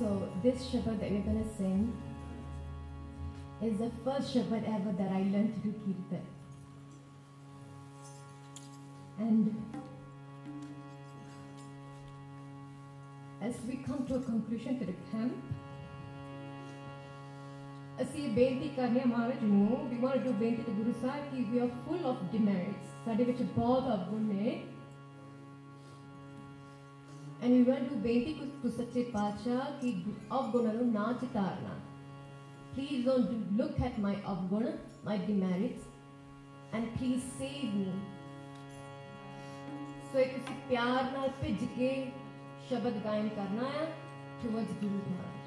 So this Shabad that we're gonna sing is the first Shabad ever that I learned to do kirtan. And as we come to a conclusion to the camp, see Bainti Karya Maharaj Mo, we want to do Bainti the Guru Sahib, we are full of demerits. Sadhivacha Bodha Gunne. And he went to Beti Kusate Pacha ki avgonalo nachitarna. Please don't look at my avgona, my demerits, and please save me. So एक उसे प्यार नाल भिज के शब्द गायन करना है towards Guru Maharaj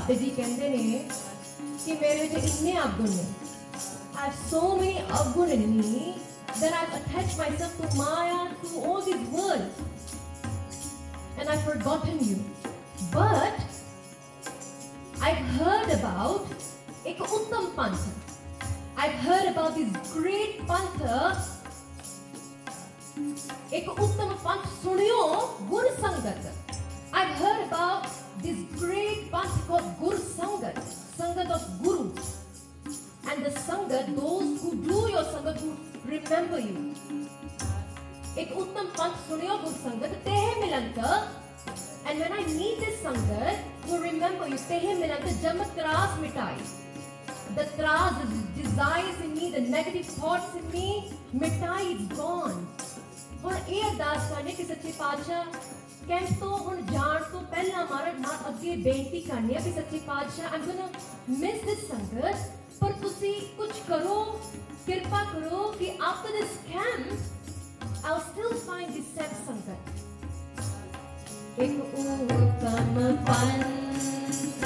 Bhatta ji ਕਹਿੰਦੇ ਨੇ ਕਿ ਮੇਰੇ I've so many avgun in me that I've attached myself to Maya, through all these words, and I've forgotten you. But I've heard about ek uttam pantha. I've heard about this great pantha. Ek uttam panth. I've heard about this great path called Guru Sangat, Sangat of Guru. And the Sangat, those who do your Sangat, who remember you. एक uttam पंथ सुनियो गुरु sangat, tehe मिलंत and when I meet this sangat who remember you tehe मिलंत जम त्रास mitai, the त्रास the desires in me the negative thoughts in me mitai is gone और ear das करने के सच्चे ਕੈਂਪ ਤੋਂ ਹੁਣ ਜਾਣ ਤੋਂ ਪਹਿਲਾਂ ਮਹਾਰਾਜ ਨਾਲ ਅੱਗੇ ਬੇਨਤੀ ਕਰਨੀ ਹੈ ਕਿ ਸੱਚੇ ਪਾਤਸ਼ਾਹ I'm gonna miss this ਸੰਗਤ ਪਰ ਤੁਸੀਂ ਕੁਝ ਕਰੋ ਕਿਰਪਾ ਕਰੋ ਕਿ after this camp I'll still find this same ਸੰਗਤ ਇੱਕ ਉਤਮ ਪੰਥ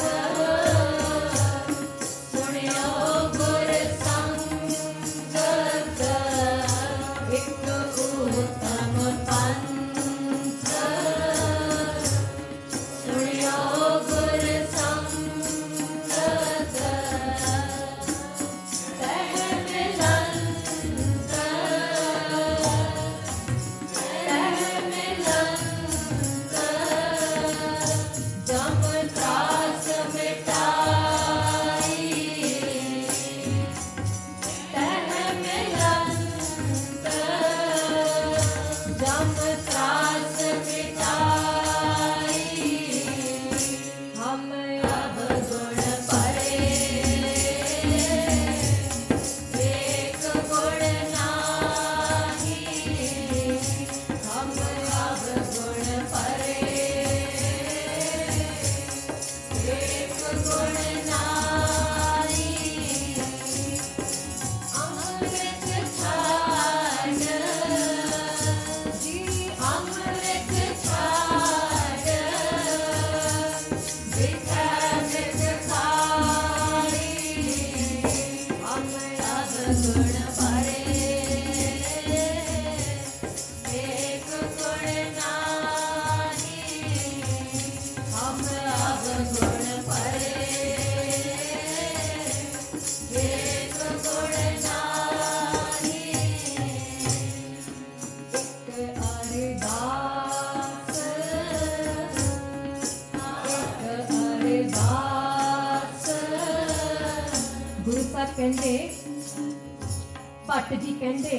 ਜੀ ਕਹਿੰਦੇ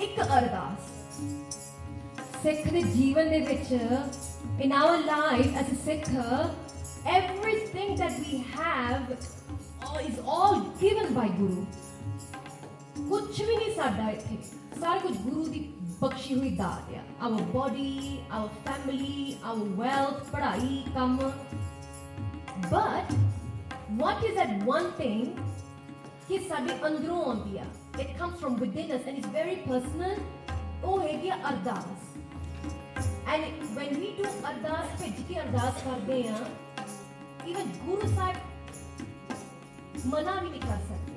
ਇੱਕ ਅਰਦਾਸ ਸਿੱਖ ਦੇ ਜੀਵਨ ਦੇ ਵਿੱਚ in our life as a Sikh everything that we have all- is all given by Guru ਕੁਝ ਵੀ ਨਹੀਂ ਸਾਡਾ ਇੱਥੇ ਸਾਰਾ ਕੁਝ ਗੁਰੂ ਦੀ ਬਖਸ਼ੀ ਹੋਈ ਦਾਤ ਆ our body our family our wealth ਪੜ੍ਹਾਈ ਕੰਮ but what is that one thing ਕਿ ਸਾਡੇ ਅੰਦਰੋਂ ਆਉਂਦੀ ਆ it comes from within us and it's very personal ਉਹ ਹੈਗੀ ਆ ਅਰਦਾਸ and when we do ਅਰਦਾਸ ਭਿੱਜ ਕੇ ਅਰਦਾਸ ਕਰਦੇ ਆ even ਗੁਰੂ ਸਾਹਿਬ ਮਨਾ ਵੀ ਨਹੀਂ ਕਰ ਸਕਦੇ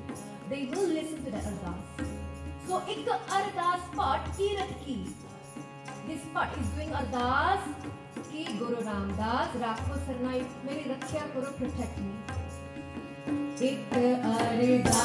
they will listen to that ਅਰਦਾਸ so ਇੱਕ ਅਰਦਾਸ ਪਾਠ ਕੀਰਤ ਕੀ this part is doing ਅਰਦਾਸ ਕਿ ਗੁਰੂ ਰਾਮਦਾਸ ਰਾਖੋ ਸਰਨਾਈ ਮੇਰੀ ਰੱਖਿਆ ਕਰੋ protect me अर्जा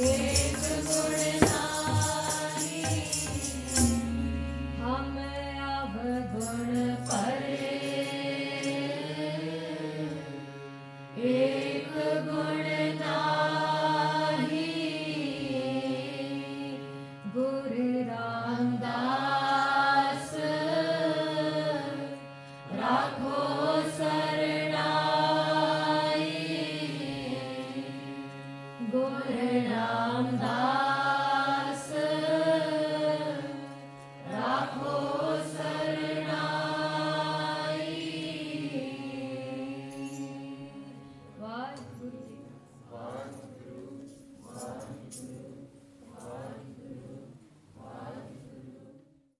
Yeah.